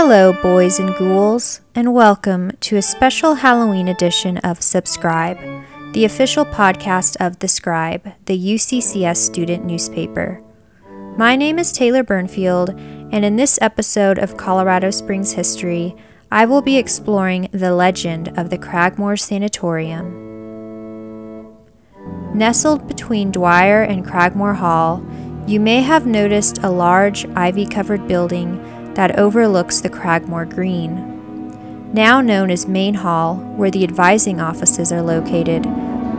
Hello, boys and ghouls, and welcome to a special Halloween edition of Subscribe, the official podcast of The Scribe, the UCCS student newspaper. My name is Taylor Burnfield, and in this episode of Colorado Springs History, I will be exploring the legend of the Cragmor Sanatorium. Nestled between Dwyer and Cragmor Hall, you may have noticed a large ivy covered building that overlooks the Cragmor Green. Now known as Main Hall, where the advising offices are located,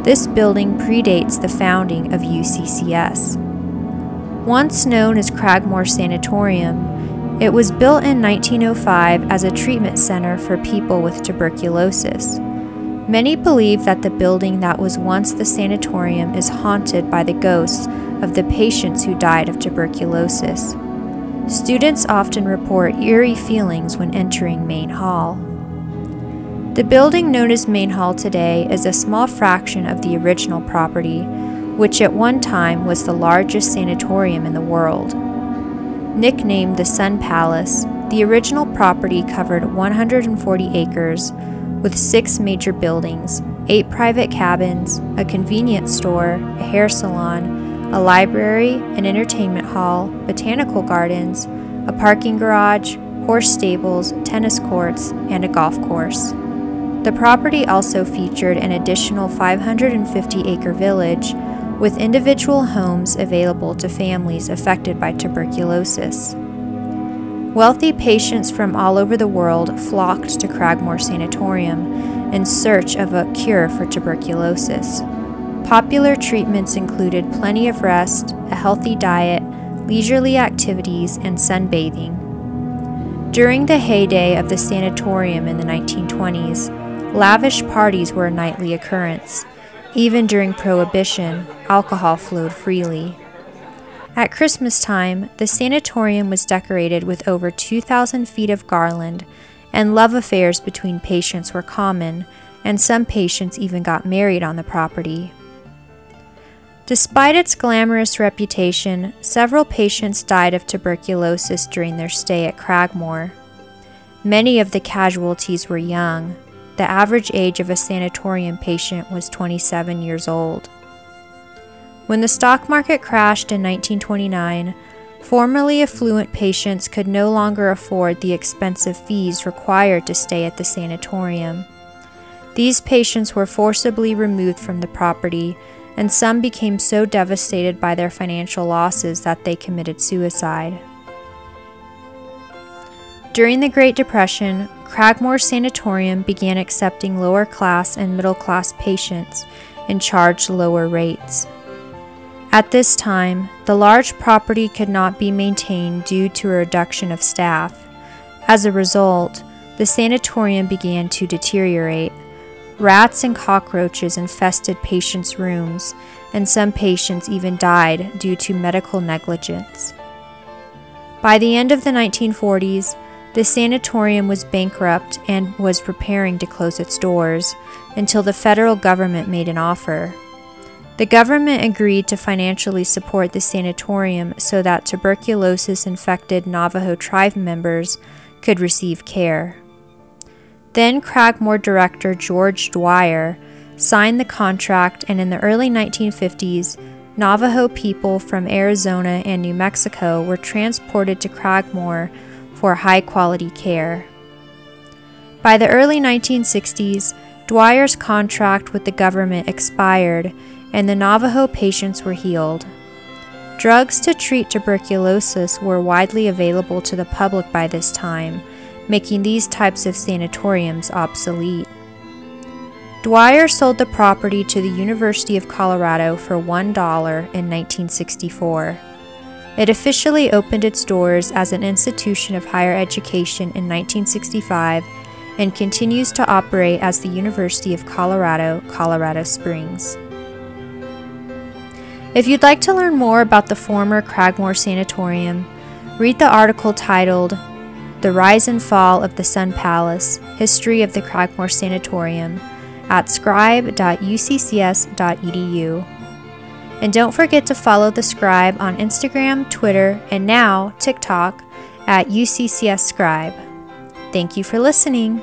this building predates the founding of UCCS. Once known as Cragmor Sanatorium, it was built in 1905 as a treatment center for people with tuberculosis. Many believe that the building that was once the sanatorium is haunted by the ghosts of the patients who died of tuberculosis. Students often report eerie feelings when entering Main Hall. The building known as Main Hall today is a small fraction of the original property, which at one time was the largest sanatorium in the world. Nicknamed the Sun Palace, the original property covered 140 acres with six major buildings, eight private cabins, a convenience store, a hair salon, a library, an entertainment hall, botanical gardens, a parking garage, horse stables, tennis courts, and a golf course. The property also featured an additional 550 acre village with individual homes available to families affected by tuberculosis. Wealthy patients from all over the world flocked to Cragmor Sanatorium in search of a cure for tuberculosis. Popular treatments included plenty of rest, a healthy diet, leisurely activities, and sunbathing. During the heyday of the sanatorium in the 1920s, lavish parties were a nightly occurrence. Even during Prohibition, alcohol flowed freely. At Christmas time, the sanatorium was decorated with over 2,000 feet of garland, and love affairs between patients were common, and some patients even got married on the property. Despite its glamorous reputation, several patients died of tuberculosis during their stay at Cragmor. Many of the casualties were young. The average age of a sanatorium patient was 27 years old. When the stock market crashed in 1929, formerly affluent patients could no longer afford the expensive fees required to stay at the sanatorium. These patients were forcibly removed from the property, and some became so devastated by their financial losses that they committed suicide. During the Great Depression, Cragmor Sanatorium began accepting lower class and middle class patients and charged lower rates. At this time, the large property could not be maintained due to a reduction of staff. As a result, the sanatorium began to deteriorate. Rats and cockroaches infested patients' rooms, and some patients even died due to medical negligence. By the end of the 1940s, the sanatorium was bankrupt and was preparing to close its doors until the federal government made an offer. The government agreed to financially support the sanatorium so that tuberculosis infected Navajo tribe members could receive care. Then Cragmor director George Dwyer signed the contract, and in the early 1950s, Navajo people from Arizona and New Mexico were transported to Cragmor for high quality care. By the early 1960s, Dwyer's contract with the government expired and the Navajo patients were healed. Drugs to treat tuberculosis were widely available to the public by this time, making these types of sanatoriums obsolete. Dwyer sold the property to the University of Colorado for $1 in 1964. It officially opened its doors as an institution of higher education in 1965 and continues to operate as the University of Colorado, Colorado Springs. If you'd like to learn more about the former Cragmor Sanatorium, read the article titled The Rise and Fall of the Sun Palace History of the Cragmor Sanatorium at scribe.uccs.edu. And don't forget to follow the Scribe on Instagram, Twitter, and now TikTok at UCCS Scribe. Thank you for listening.